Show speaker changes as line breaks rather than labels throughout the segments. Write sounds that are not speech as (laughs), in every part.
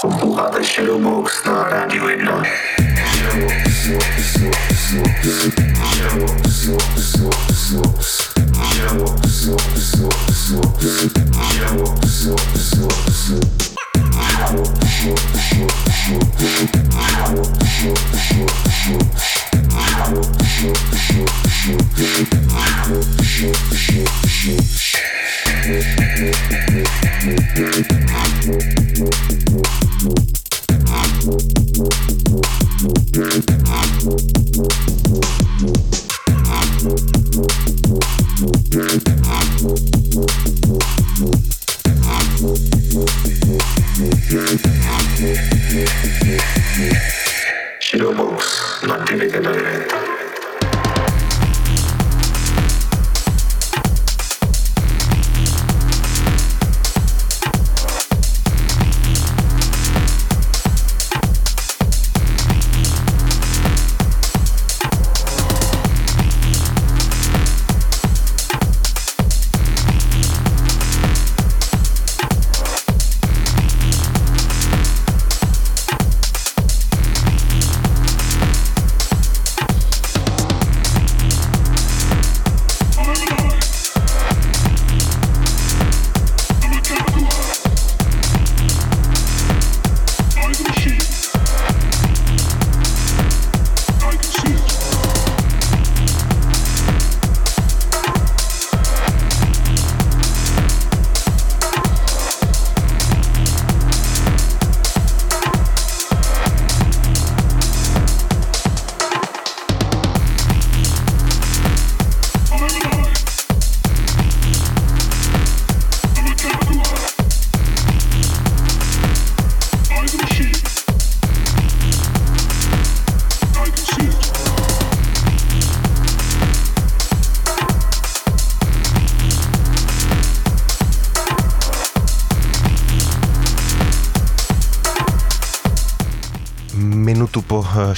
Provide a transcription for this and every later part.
Posloucháte Shadowbox na rádiu 1. Shadowbox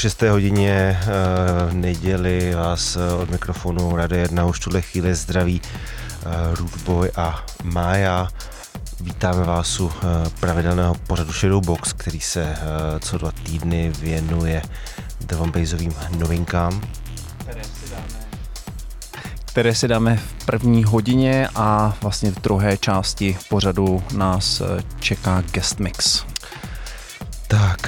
6. hodině uh, neděli vás uh, od mikrofonu Rady 1 už tuhle chvíli zdraví uh, Rootboy a Mája. Vítáme vás u uh, pravidelného pořadu Shadowbox, který se uh, co dva týdny věnuje drum novinkám.
které si dáme v první hodině a vlastně v druhé části pořadu nás čeká guest mix.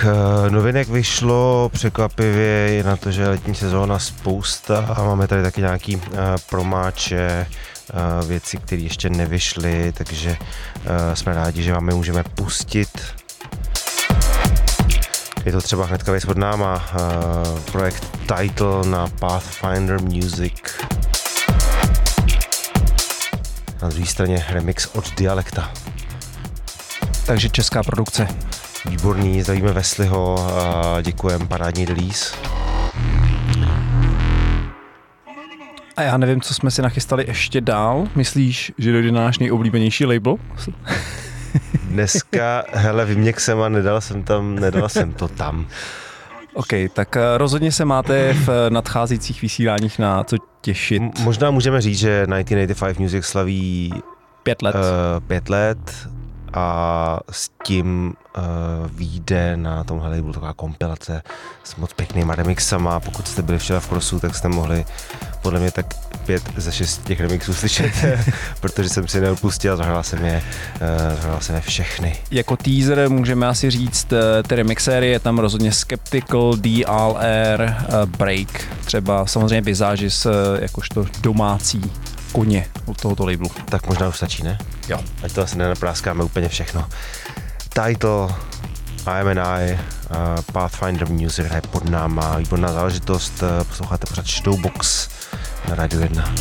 Tak, novinek vyšlo překvapivě je na to, že letní sezóna spousta a máme tady taky nějaký uh, promáče, uh, věci, které ještě nevyšly, takže jsme rádi, že vám je můžeme pustit. Je to třeba hnedka věc pod náma, projekt Title na Pathfinder Music. Na druhé straně remix od Dialekta.
Takže česká produkce.
Výborný, zdravíme Vesliho a děkujeme parádní Delís.
A já nevím, co jsme si nachystali ještě dál. Myslíš, že dojde na náš nejoblíbenější label? (laughs)
Dneska, hele, vyměk jsem a nedal jsem tam, nedal jsem to tam.
OK, tak eh, rozhodně se máte v nadcházejících vysíláních na co těšit. M-
možná můžeme říct, že 1985 Music slaví
pět let. Uh,
pět let a s tím uh, vyjde na tomhle labelu taková kompilace s moc pěknýma remixama. Pokud jste byli včera v Crossu, tak jste mohli podle mě tak pět ze šest těch remixů slyšet, (laughs) protože jsem si neodpustil a zahrál jsem je, uh, zahrál jsem je všechny.
Jako teaser můžeme asi říct, eh, ty remixéry je tam rozhodně Skeptical, DLR, uh, Break, třeba samozřejmě Visages jakožto domácí koně od tohoto labelu.
Tak možná už stačí, ne?
Jo.
Ať to asi nenapráskáme úplně všechno. Title, IMNI, uh, Pathfinder Music je pod náma, výborná záležitost, posloucháte pořád Shadowbox na Radio 1.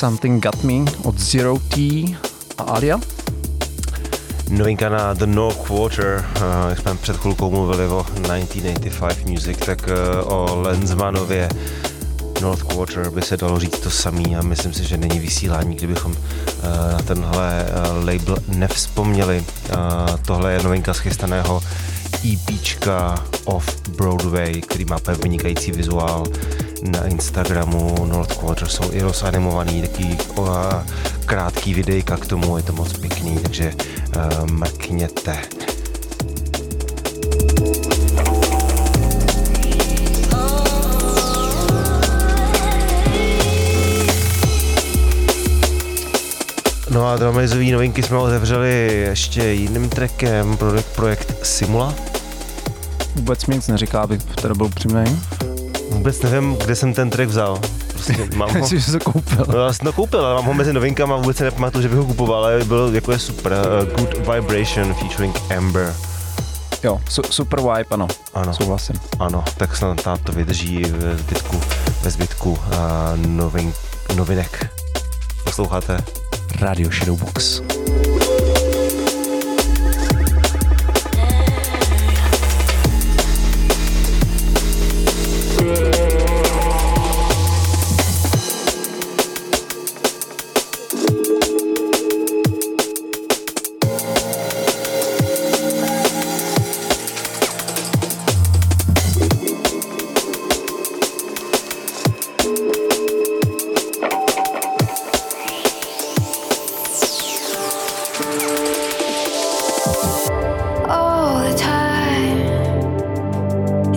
Something Got Me
od Zero T a Alia.
Novinka na The No Quarter, eh, jak jsme před chvilkou mluvili o 1985 Music, tak eh, o Lenzmanově North Quarter by se dalo říct to samý a myslím si, že není vysílání, kdybychom eh, na tenhle label nevzpomněli. Tohle je novinka schystaného EPčka Off Broadway, který má vynikající vizuál na Instagramu North Quarter jsou i rozanimovaný, taký o, krátký videjka k tomu, je to moc pěkný, takže uh, mrkněte. No a dramizové novinky jsme otevřeli ještě jiným trackem, projekt, projekt Simula.
Vůbec mi nic neříká, abych teda byl upřímný.
Vůbec nevím, kde jsem ten track vzal. Prostě (laughs) mám ho,
Jsi to koupil.
No, já jsem to koupil, ale mám ho mezi novinkama, vůbec se nepamatuju, že bych ho kupoval, ale bylo jako je super. Uh, Good Vibration featuring Amber.
Jo, su- super vibe, ano.
Ano.
Souhlasím.
Ano, tak snad nám to vydrží ve zbytku, ve zbytku uh, novin, novinek. Posloucháte?
Radio Shadowbox.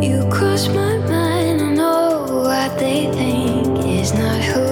You cross my mind, I know what they think is not who.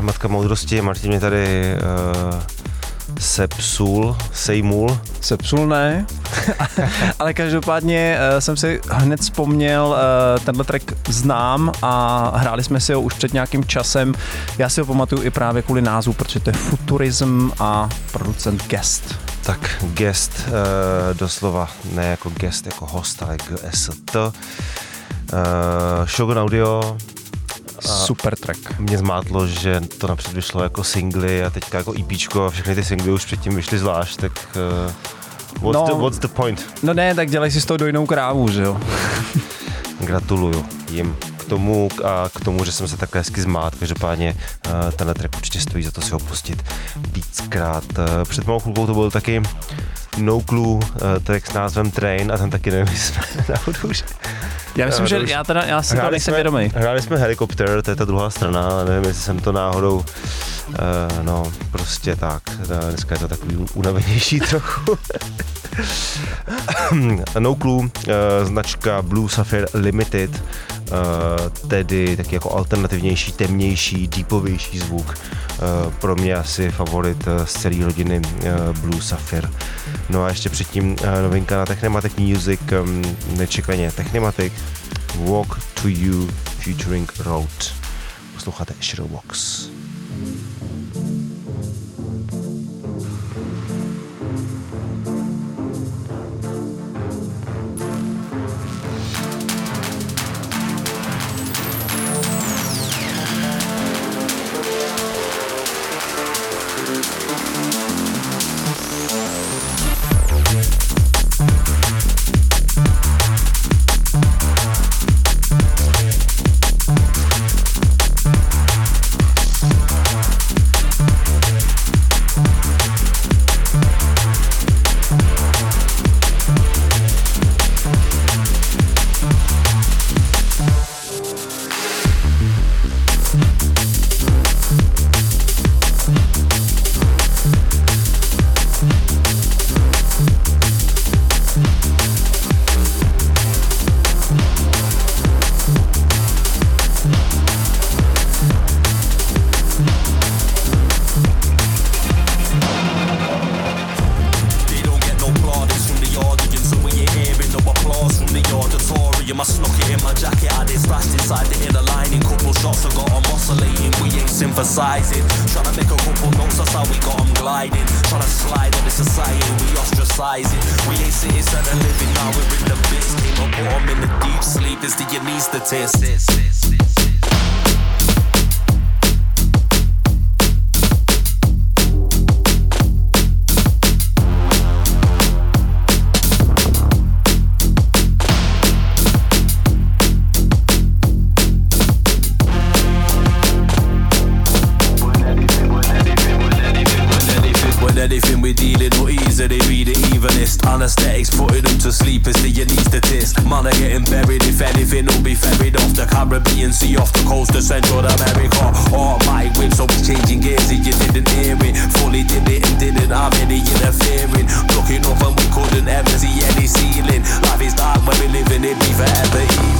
Matka moudrosti. Martin mě tady uh, sepsul, sejmul.
Sepsul ne, (laughs) ale každopádně uh, jsem si hned vzpomněl, uh, tenhle track znám a hráli jsme si ho už před nějakým časem. Já si ho pamatuju i právě kvůli názvu, protože to je Futurism a producent Guest.
Tak guest, uh, doslova ne jako guest, jako host, ale GST. Uh, Shogun Audio,
Super track.
mě zmátlo, že to napřed vyšlo jako singly a teďka jako EPčko a všechny ty singly už předtím vyšly zvlášť, tak uh, what's,
No.
the, what's the point?
No ne, tak dělej si z toho dojnou krávu, že jo? (laughs)
Gratuluju jim k tomu a k tomu, že jsem se takhle hezky zmát. Každopádně uh, tenhle track určitě stojí za to si ho pustit víckrát. Uh, před malou chvilkou to byl taky No Clue uh, track s názvem Train a ten taky nevím, jestli jsme (laughs) náhodou už
Já myslím, že já teda, já si to nejsem vědomý.
hráli jsme Helikopter, to je ta druhá strana, ale nevím, jestli jsem to náhodou, uh, no prostě tak, uh, dneska je to takový unavenější (laughs) trochu. no Clue, uh, značka Blue Sapphire Limited, uh, tedy taky jako alternativnější, temnější, deepovější zvuk. Uh, pro mě asi favorit z celé rodiny Blue Sapphire. No a ještě předtím novinka na Technematic Music, um, nečekaně Technematic, Walk to You featuring Road. Posloucháte Shadowbox.
They test. anything we're dealing or ease they read it evenest. Anesthetics putting them to sleep is the to test. Man are getting better ferried off the Caribbean Sea, off the coast of Central America. Automatic whip, so it's changing gears if you didn't hear it. Fully did it and didn't have any interfering. Looking up and we couldn't ever see any ceiling. Life is dark when we live in it, be forever evening.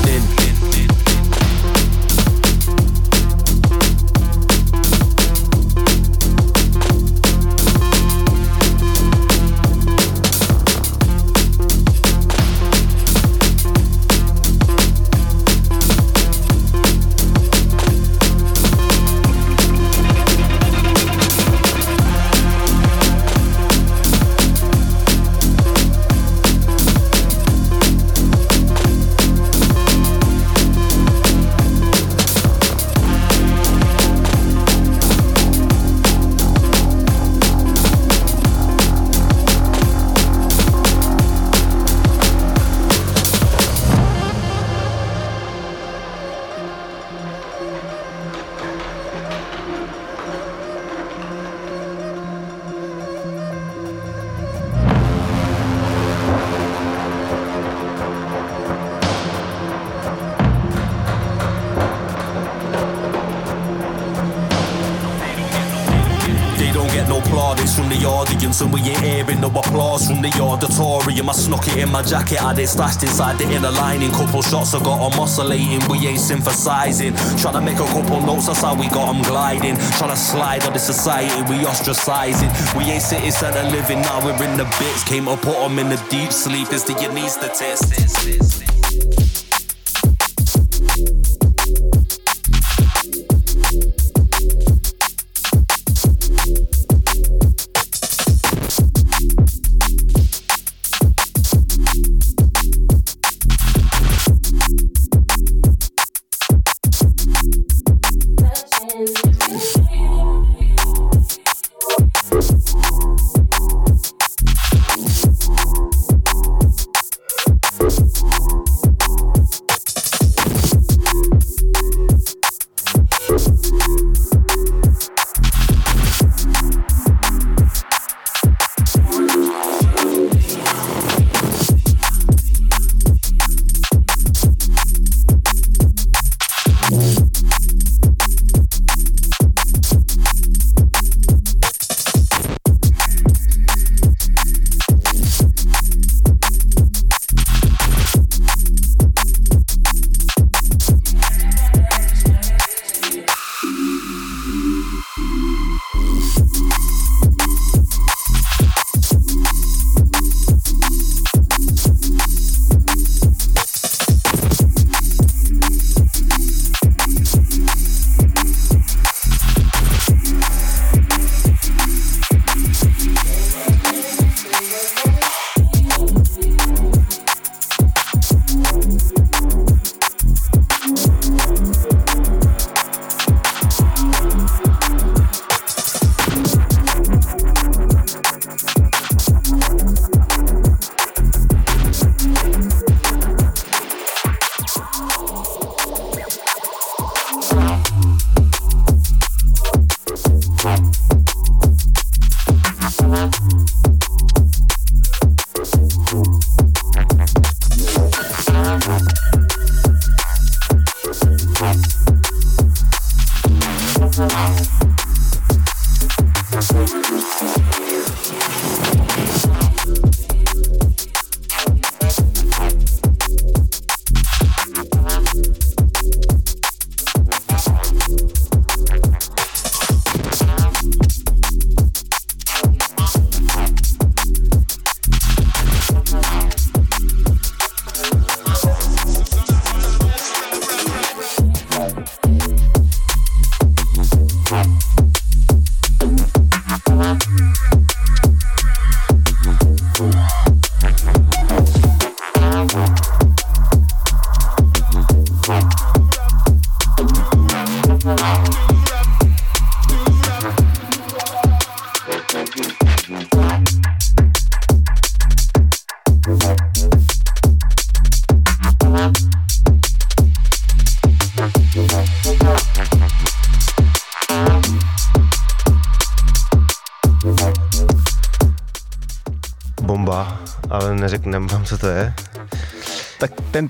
Jacket, stashed inside the inner lining. Couple shots I got 'em oscillating, we ain't synthesizing. Trying to make a couple notes, that's how we got 'em gliding. Trying to slide on the society, we ostracizing. We ain't city center living, now we're in the bits. Came to put 'em in the deep sleep, it's the anesthetist.
Thank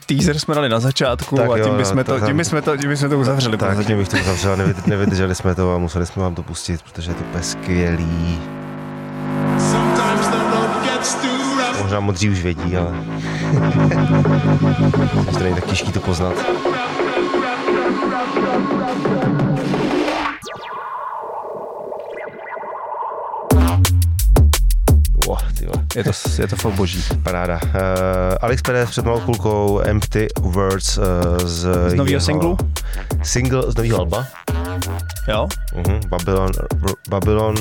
teaser jsme dali na začátku
Tak
a tím bychom to, tím bychom to, tím bychom to uzavřeli.
Tak, tím bych to uzavřel, nevyd- nevydrželi jsme to a museli jsme vám to pustit, protože je to úplně skvělý. Možná modří už vědí, ale... (laughs) Že to není tak těžký to poznat.
Je to, to fakt boží.
Paráda. Uh, Alex Perez před malou chvilkou Empty Words uh, z,
Z novýho
jeho-
singlu?
Single z nového alba.
Jo?
Uh-huh. Babylon, Babylon,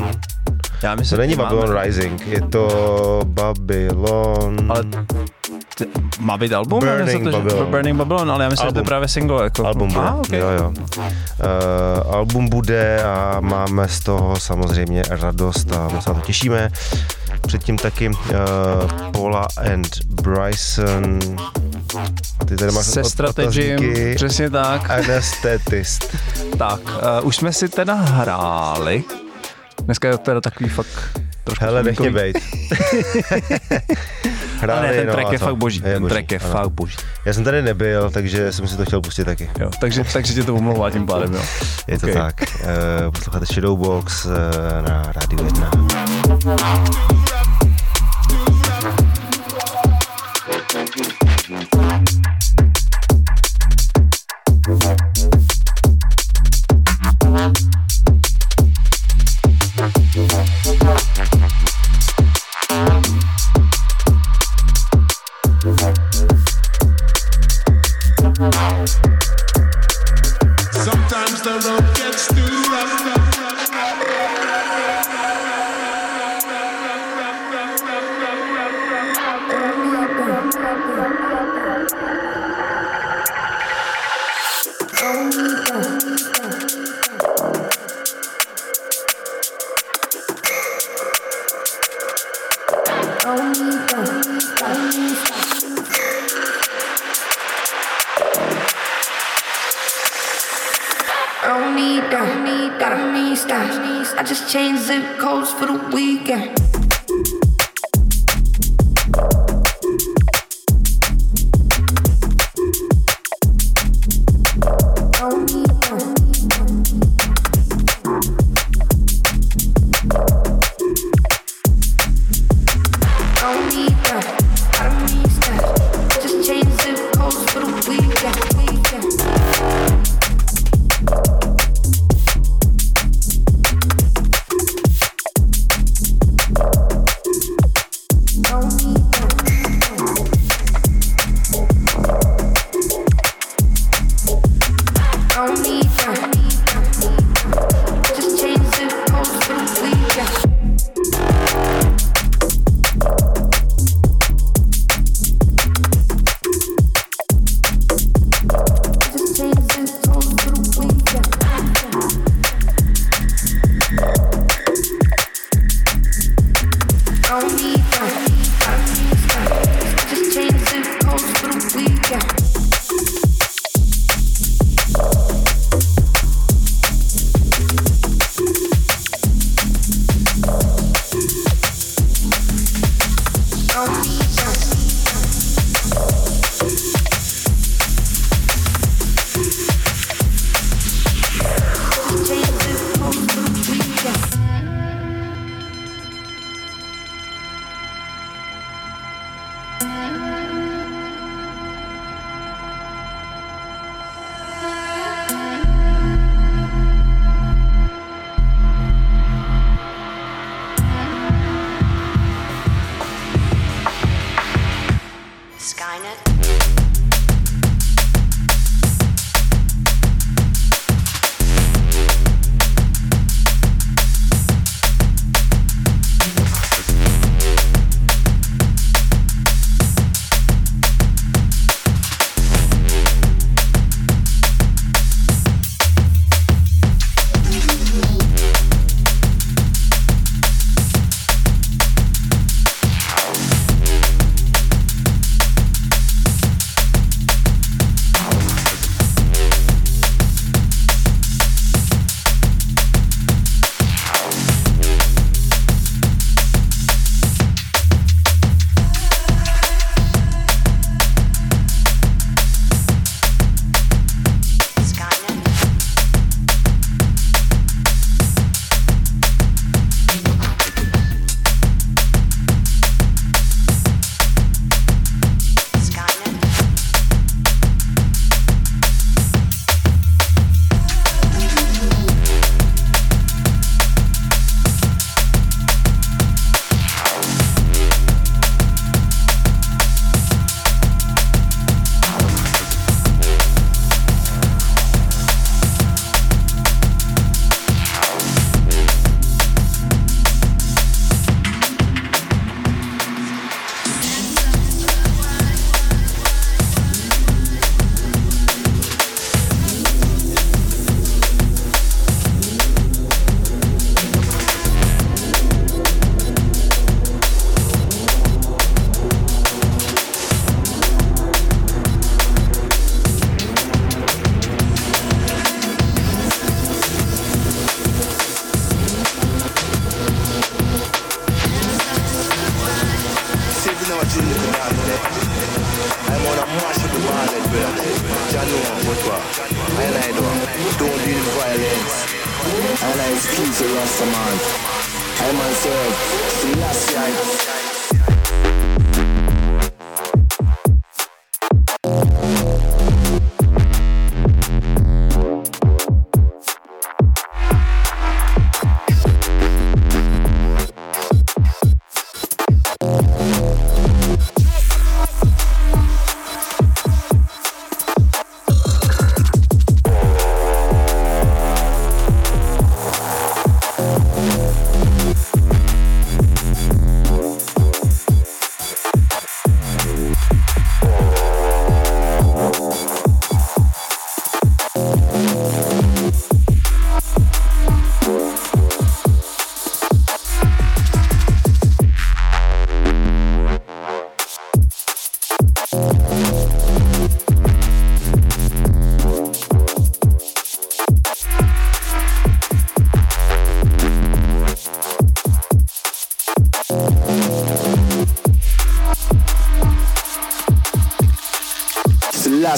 Já myslím,
to není
že máme-
Babylon Rising, je to Babylon...
Ale t- má být album?
Burning
Já myslím, že-
Babylon.
Burning Babylon, ale já myslím, že to je
Album.
právě single. Jako.
Album bude,
Ah, okay.
jo, jo. Uh, album bude a máme z toho samozřejmě radost a moc se na to těšíme. Předtím taky uh, Paula and Bryson. A ty tady máš
Se strategiem, přesně tak.
Anestetist.
Tak, uh, už jsme si teda hráli. Dneska je to teda takový fakt trošku
Hele, nech mě bejt. (laughs)
Ale ne, ten
no
track je fakt boží. ten track je
ano.
fakt boží.
Já jsem tady nebyl, takže jsem si to chtěl pustit taky.
Jo, takže, takže tě to omlouvá tím pádem, jo.
Je to
Ok.
tak. Uh, posloucháte Shadowbox uh, na Rádiu 1.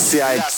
CIT.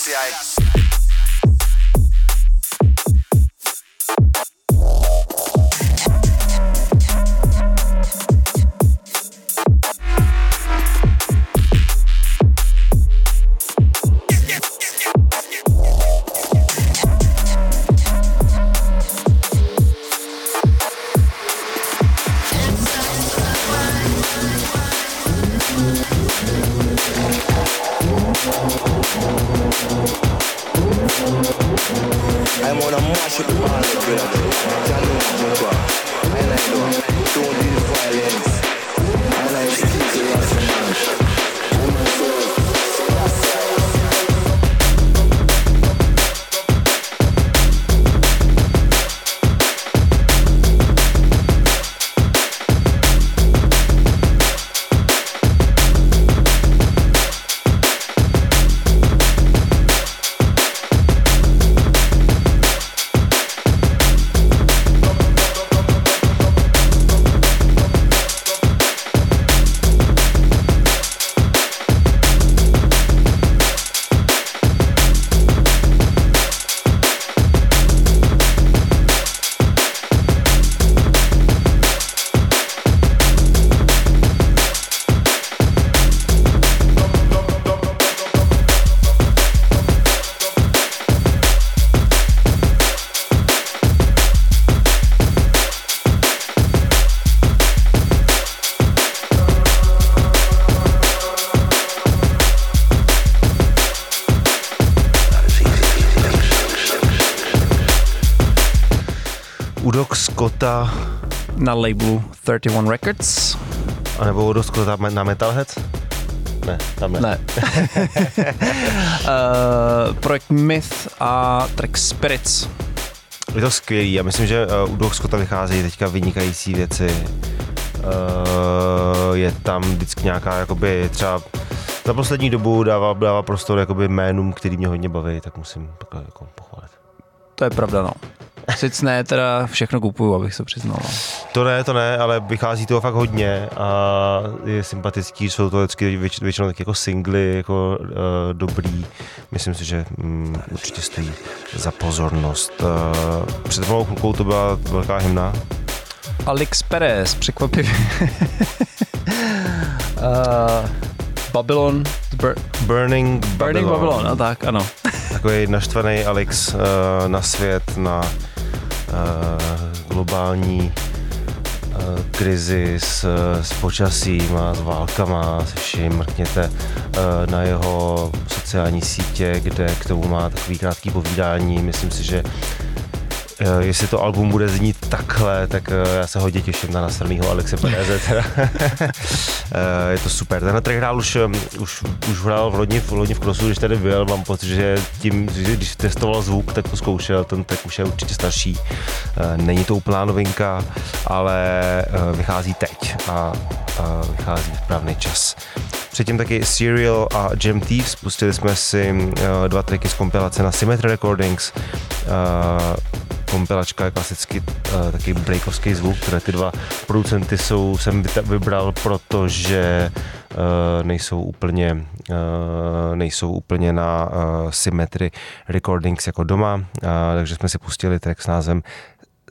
Na labelu 31 Records.
anebo Udok Scotta na Metalhead? Ne, tam ne.
Ne. uh, (laughs) projekt Myth a track Spirits.
Je to skvělý. Já myslím, že uh, u Udok Scotta vycházejí teďka vynikající věci. Uh, je tam vždycky nějaká, jakoby třeba za poslední dobu dává, dává prostor jakoby jménům, který mě hodně baví, tak musím takhle jako pochválit.
To je pravda, no. Sice ne, teda všechno kupuju, abych se přiznal. no.
To ne, to ne, ale vychází toho fakt hodně a je sympatický, jsou to vždycky věč, většinou tak jako singly, jako uh, dobrý. Myslím si, že um, určitě stojí za pozornost. Uh, před malou chvilkou to byla velká hymna.
Alex Perez, překvapivě. uh, (laughs) Babylon, Bur-
Burning,
Burning Babylon, no tak, ano.
Takový naštvaný Alex uh, na svět, na globální uh, krizi s, s počasím a s válkama, se vším. Mrkněte uh, na jeho sociální sítě, kde k tomu má takový krátký povídání. Myslím si, že jestli to album bude znít takhle, tak uh, já se hodně těším na nasranýho Alexe Pereze. (laughs) Uh, je to super. Ten track hrál už, už, už hrál v lodni, v lodni v Crossu, když tady byl. Mám pocit, že tím, že když testoval zvuk, tak to zkoušel. Ten track už je určitě starší. Není to úplná novinka, ale vychází teď a uh, vychází v správný čas. Předtím taky Serial a Jam Thieves. Pustili jsme si dva tracky z kompilace na Symmetry Recordings. Uh, kompilačka je klasicky uh, taky breakovský zvuk, které ty dva producenty jsou, jsem vybral, protože uh, nejsou úplně uh, nejsou úplně na uh, Symmetry Recordings jako doma, uh, takže jsme si pustili track s názvem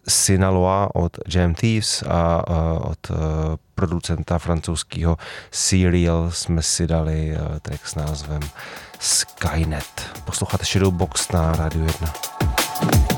Sinaloa od Jam Thieves a eh, od eh, producenta francouzského Serial jsme si dali eh, track s názvem Skynet. Posloucháte Shadowbox na Radio 1.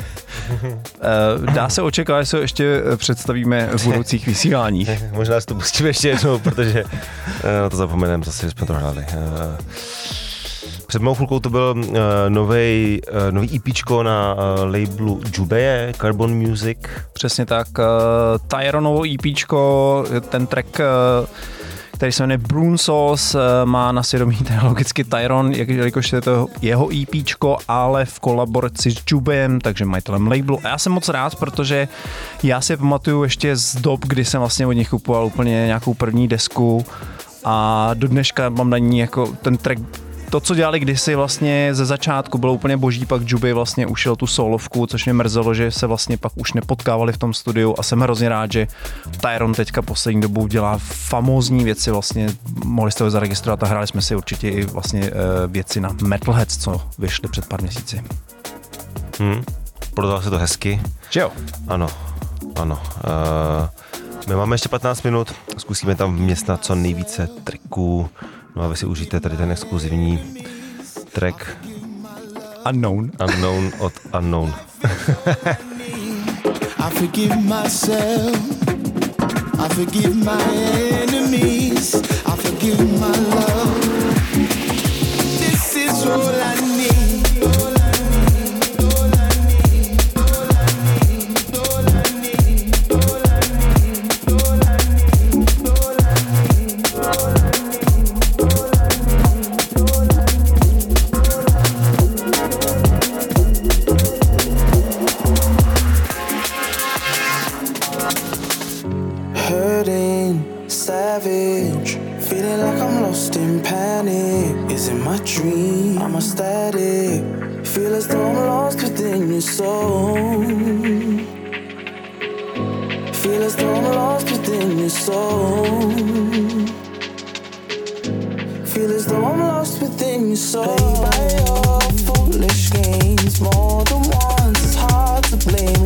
Eh, Dá se očekávat, že se ještě eh, představíme v budoucích vysíláních. (laughs)
Možná si to pustíme ještě jednou, protože eh, to zapomeneme zase, že jsme to hráli. Před mou chvilkou to byl uh, nový uh, nový EPčko na uh, labelu Jubeje, Carbon Music.
Přesně tak. Uh, Tyronovo EPčko, ten track, uh, který se jmenuje Brune Sauce, uh, má na svědomí ten logicky Tyron, jak- je to jeho EPčko, ale v kolaboraci s Jubejem, takže majitelem labelu. A já jsem moc rád, protože já si pamatuju ještě z dob, kdy jsem vlastně od nich kupoval úplně nějakou první desku a do dneška mám na ní jako ten track to, co dělali kdysi vlastně ze začátku, bylo úplně boží, pak Juby vlastně ušel tu solovku, což mě mrzelo, že se vlastně pak už nepotkávali v tom studiu a jsem hrozně rád, že Tyron teďka poslední dobou dělá famózní věci, vlastně mohli jste ho zaregistrovat a hráli jsme si určitě i vlastně eh, věci na Metalheads, co vyšly před pár měsíci.
Hm. Prodal se to hezky.
Že jo?
Ano, ano. Uh, my máme ještě 15 minut, zkusíme tam vměstnat co nejvíce tracků. No a vy si užijte tady ten exkluzivní track
Unknown.
Unknown od Unknown.
I forgive myself. I forgive my enemies. I forgive my love. This is all I need. Dream? I'm a static. Feel as though I'm lost within your soul. Feel as though I'm lost within your soul. Feel as though I'm lost within your soul. Played by your foolish games more than once. It's hard to blame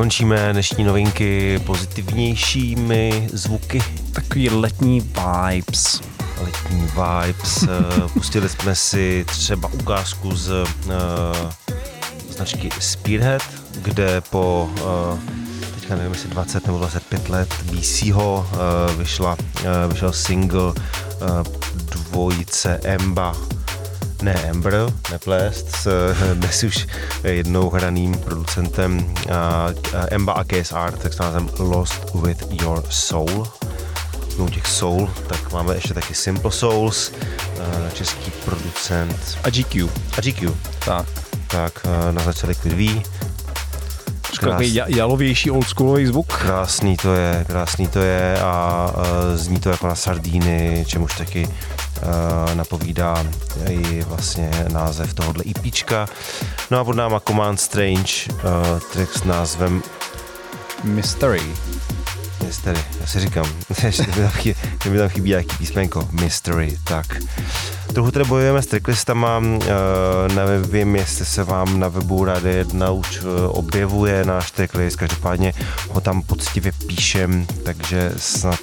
Zakončíme dnešní novinky pozitivnějšími zvuky.
Takový letní vibes.
Letní vibes. (laughs) Eh, Pustili jsme si třeba ukázku z uh, značky Spearhead, kde po uh, teďka nevím, jestli 20 nebo 25 let BCho uh, vyšla, uh, vyšel single uh, dvojice Emba ne Ember, neplést, s eh, (laughs) dnes už jednou hraným producentem Emba a KSR, tak s názvem Lost with Your Soul. No těch Soul, tak máme ještě taky Simple Souls, český producent.
A GQ.
A GQ.
Tak.
Tak na začátek Liquid V.
Trošku takový ja- jalovější oldschoolový zvuk.
Krásný to je, krásný to je a uh, zní to jako na sardíny, čemuž taky napovídá i vlastně název tohohle EPčka. No a pod náma Command Strange, uh, track s názvem
Mystery.
Mystery, já si říkám, (laughs) že mi tam chybí, mi tam chybí nějaký písmenko, Mystery, tak. Trochu tady bojujeme s tracklistama, uh, nevím, jestli se vám na webu Rady 1 už uh, objevuje náš tracklist, každopádně ho tam poctivě píšem, takže snad,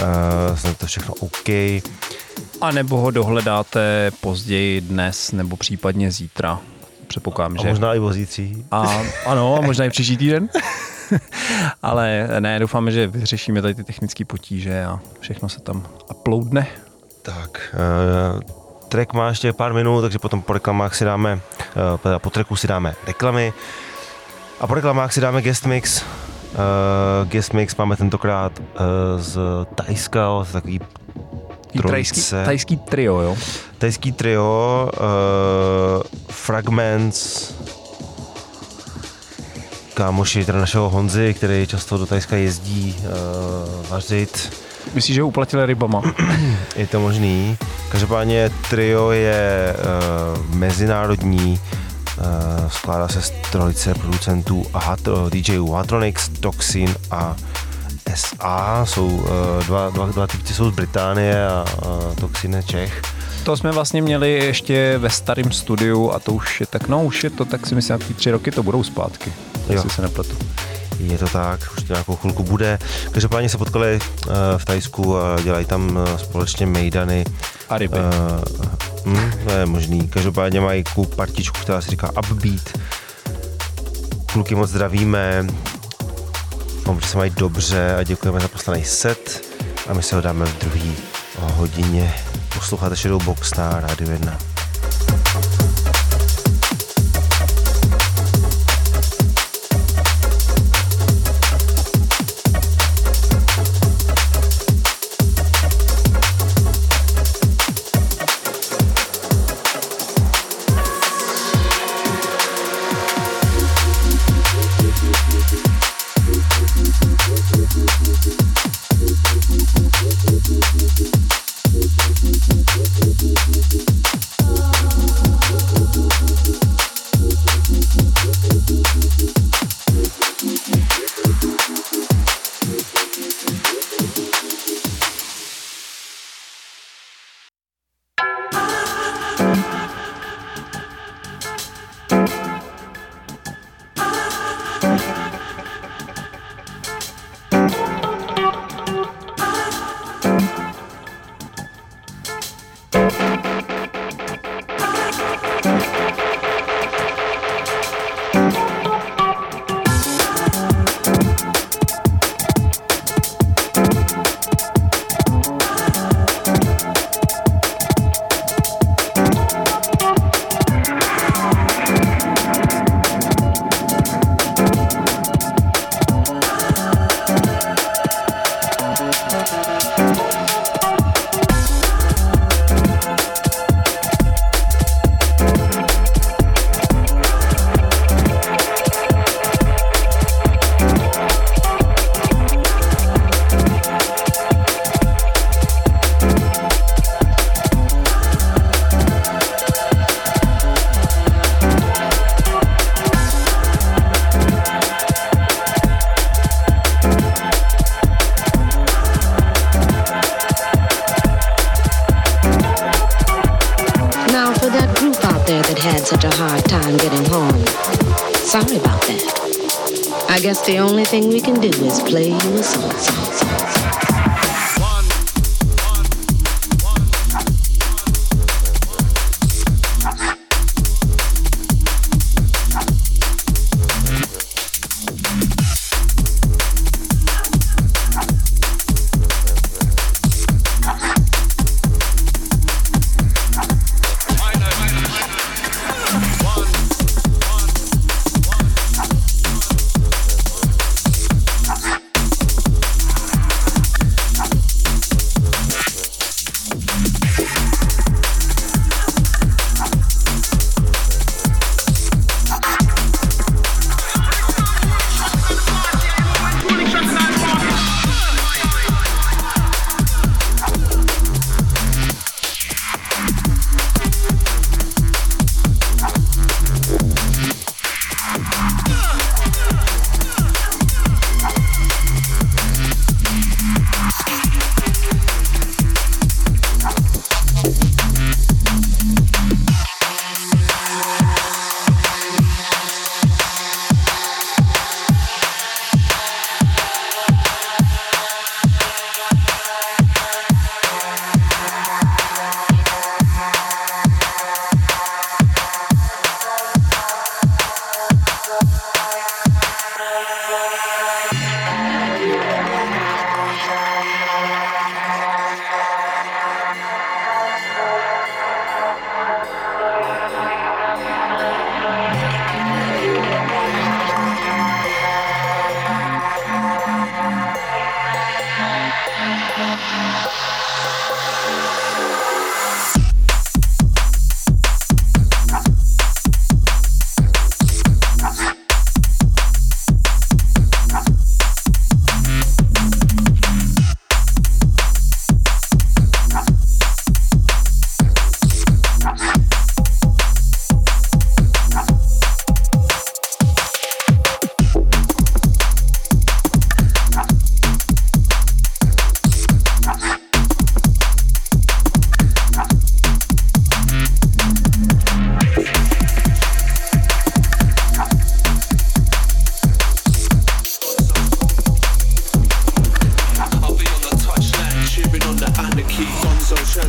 uh, snad to všechno OK.
A nebo ho dohledáte později dnes nebo případně zítra. Předpokládám,
A
že...
možná i vozící.
A, ano, a možná i příští týden. (laughs) (laughs) Ale ne, doufáme, že vyřešíme tady ty technické potíže a všechno se tam uploadne.
Tak, uh, track má ještě pár minut, takže potom po reklamách si dáme, uh, po tracku si dáme reklamy a po reklamách si dáme guest mix. Uh, guest mix máme tentokrát uh, z Tajska, z takový
Tajský, tajský trio, jo?
Tajský trio, uh, Fragments, kámoši teda našeho Honzy, který často do Tajska jezdí uh, vařit.
Myslíš, že ho uplatili rybama? (clears throat)
Je to možný. Každopádně trio je uh, mezinárodní, uh, skládá se z trojice producentů a Hatro, DJů Hatronics, Toxin a SA. Jsou uh, dva, dva, dva týpci jsou z Británie a uh, Toxin je Čech.
To jsme vlastně měli ještě ve starém studiu a to už je tak, no už je to tak si myslím, že tři roky to budou zpátky, jestli se nepletu.
Je to tak, už to nějakou chvilku bude. Každopádně se potkali uh, v Tajsku a dělají tam uh, společně mejdany.
A ryby.
Uh, hm, to je možný. Každopádně mají takovou partičku, která se říká Upbeat. Kluky moc zdravíme. Doufám, že se mají dobře a děkujeme za poslaný set. A my se ho dáme v druhé hodině. Posloucháte Shadowbox na Rádiu 1.
Anything we can do.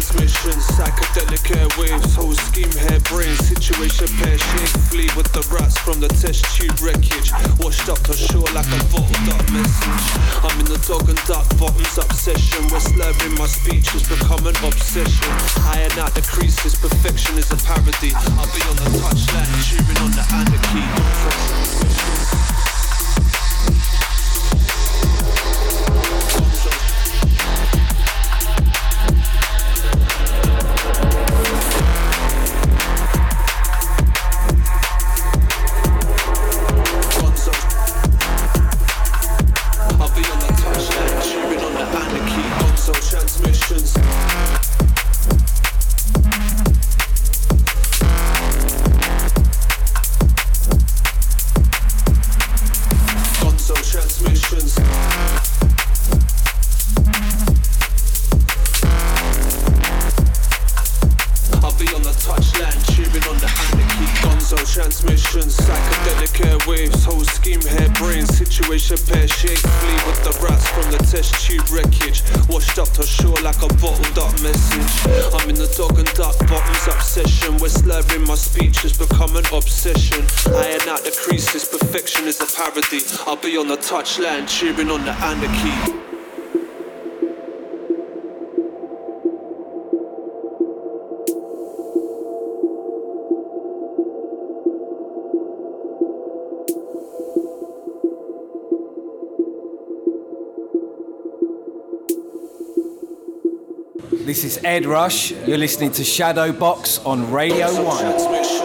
transmission, psychedelic airwaves, whole scheme, harebrained, situation pair
shake,
flee with the rats from the test tube wreckage, washed up to shore like a bottled up message. I'm in the dog and duck bottoms obsession. session, where slurring my speech has become an obsession. Iron out the creases, perfection is a parody. I'll be on the touchline, cheering on the anarchy. touchline cheering on the anarchy.
This is Ed Rush. You're listening to Shadow Box on Radio 1.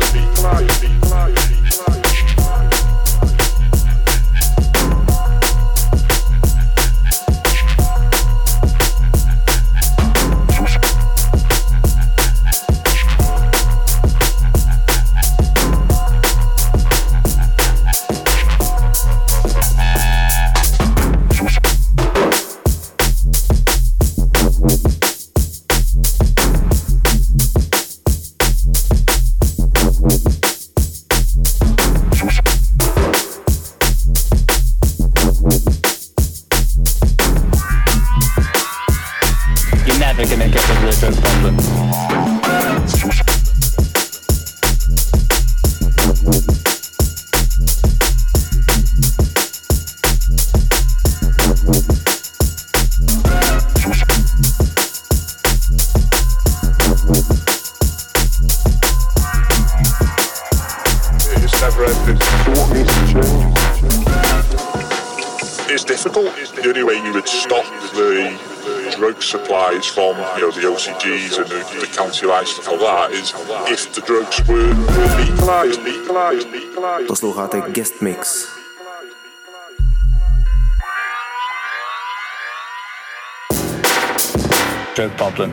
flying, be
flying. Guest Mix.
Drug problem.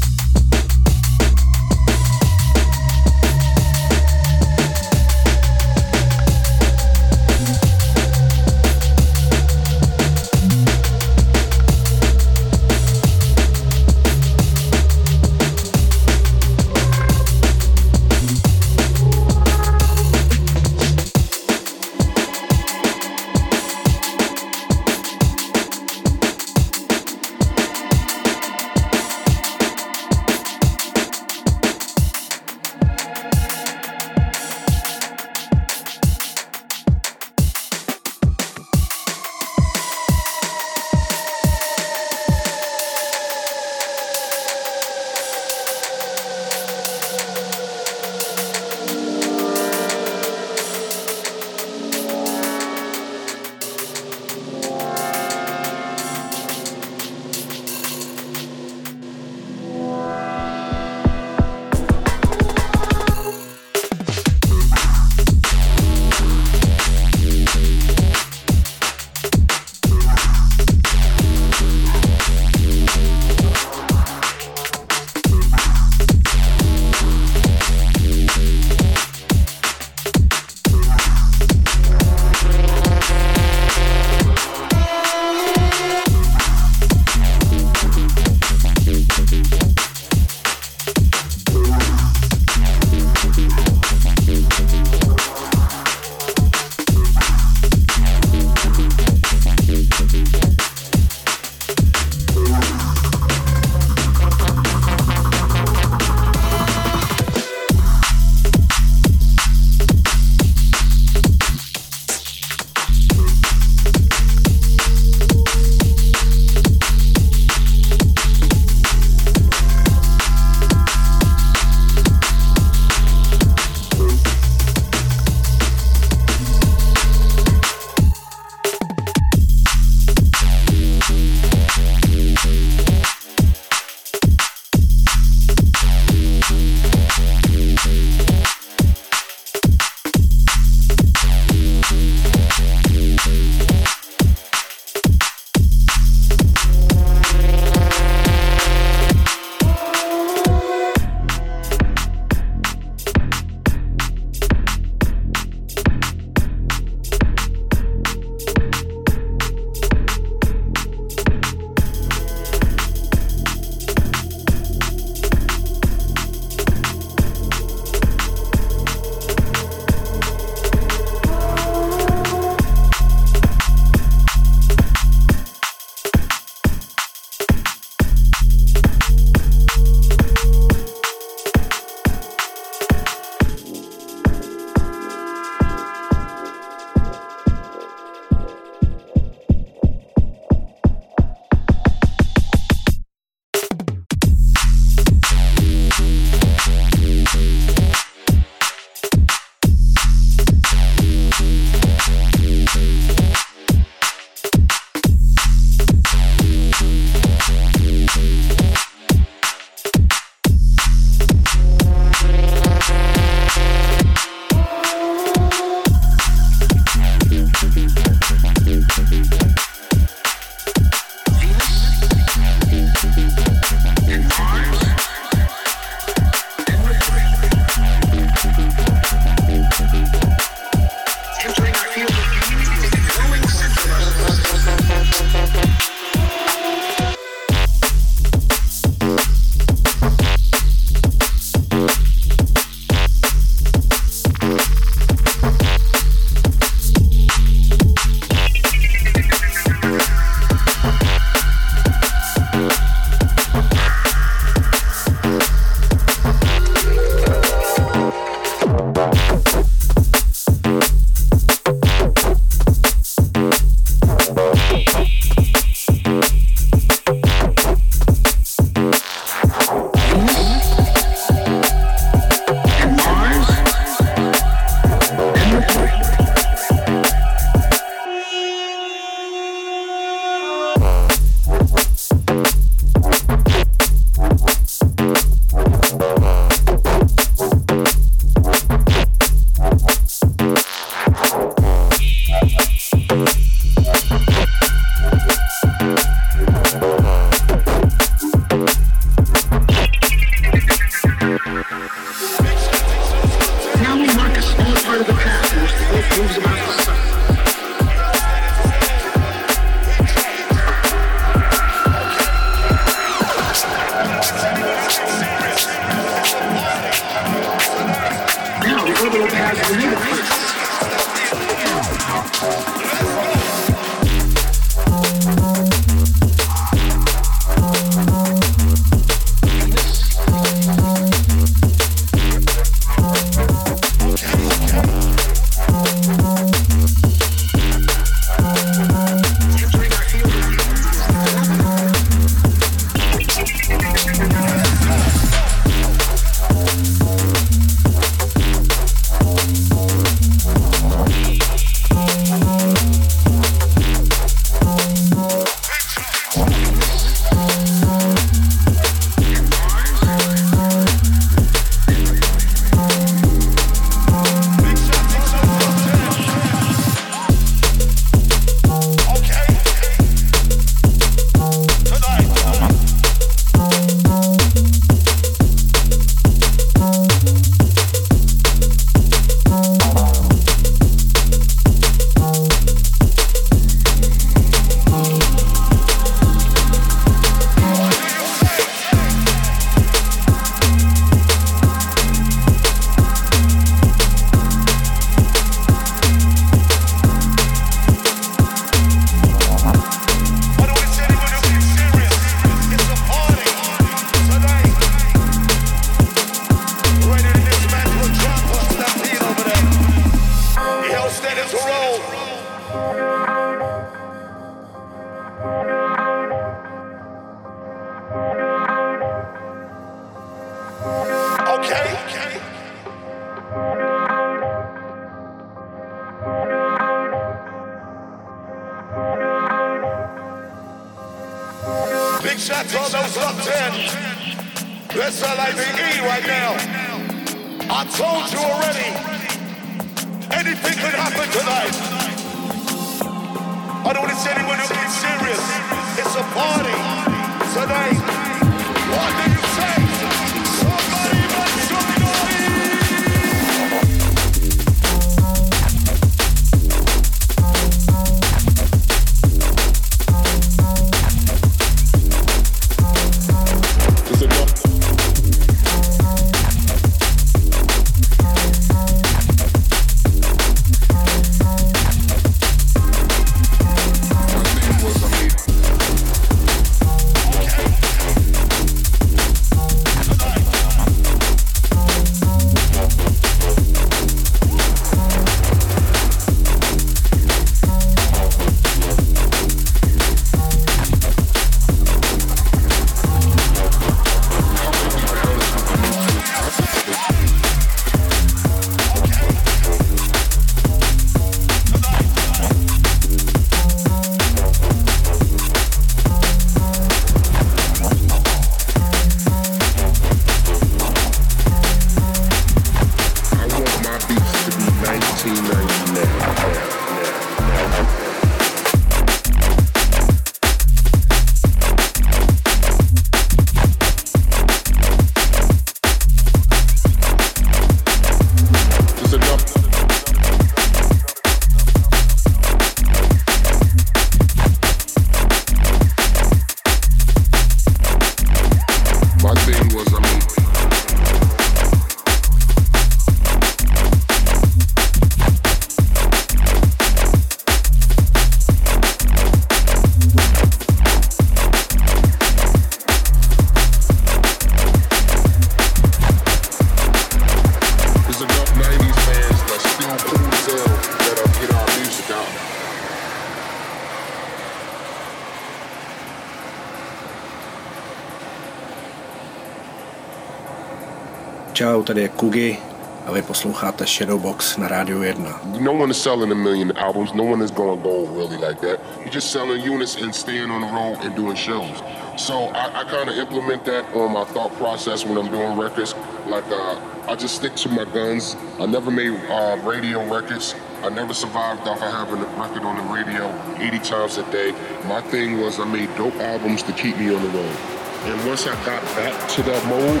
Tady je Kugi a vy posloucháte Shadowbox na Rádiu 1.
No one is selling a million albums. No one is gonna go really like that. You're just selling units and staying on the road and doing shows. So I, I kind of implement that on my thought process when I'm doing records. Like uh, I just stick to my guns. I never made uh, radio records. I never survived off of having a record on the radio 80 times a day. My thing was I made dope albums to keep me on the road. And once I got back to that mode,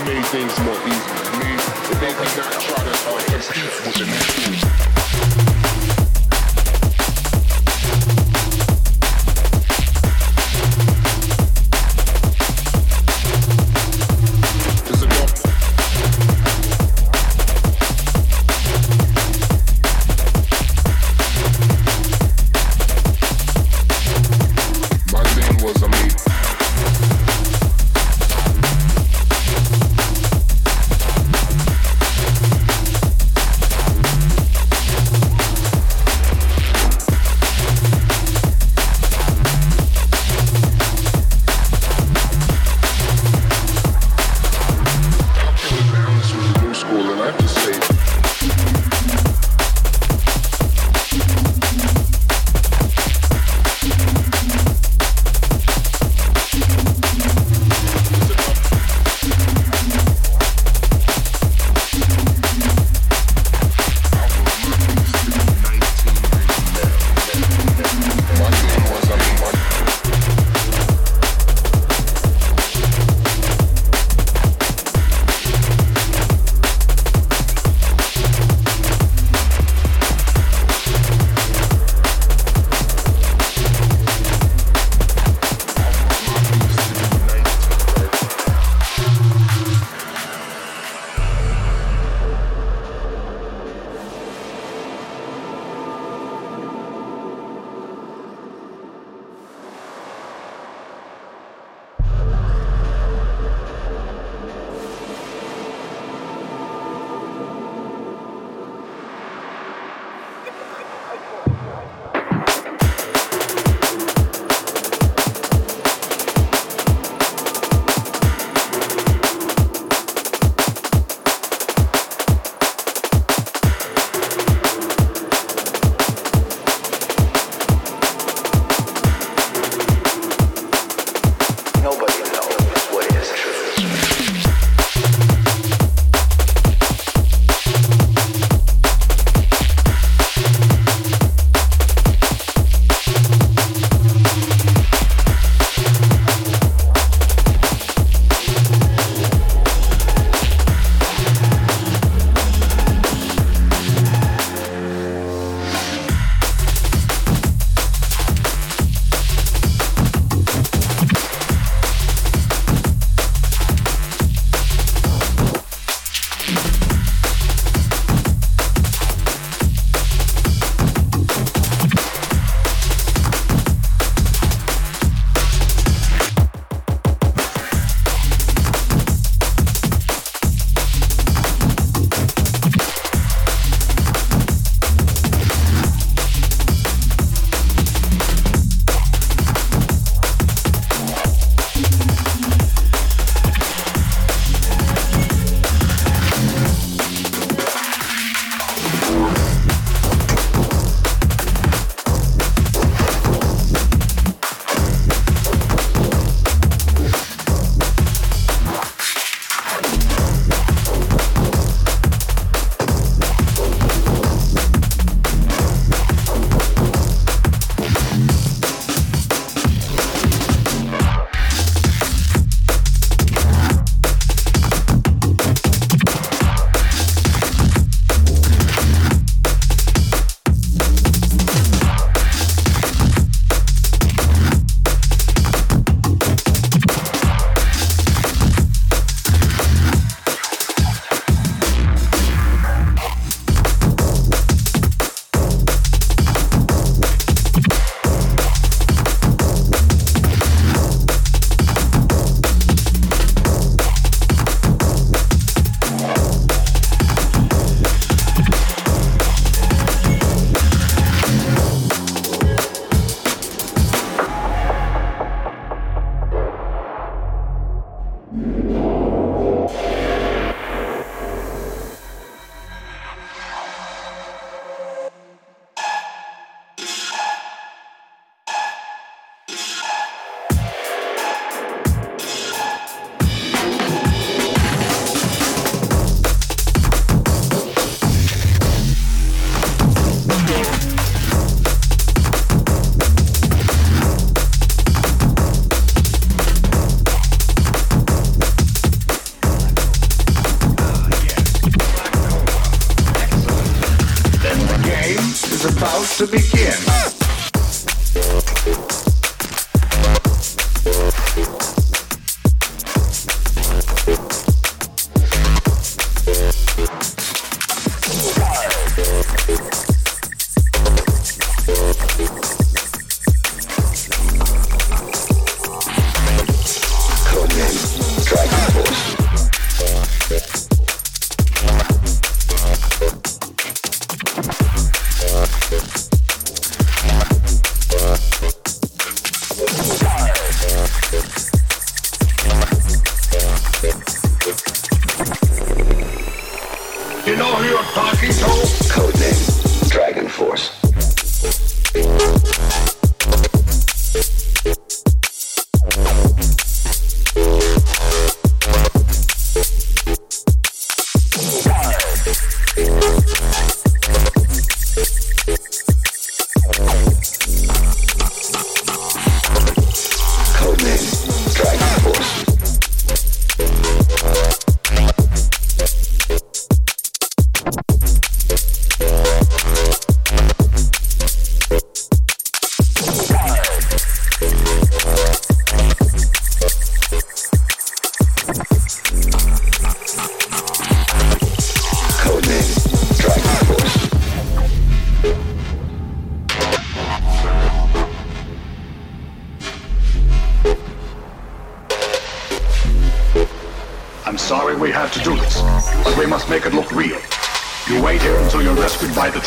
it made things more easy. It made, me not try to uh, compete with the next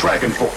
Dragonfall.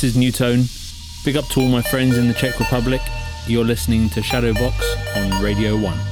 This
is
Newtone. Big up to all my friends in the Czech Republic. You're listening to Shadowbox on Radio 1.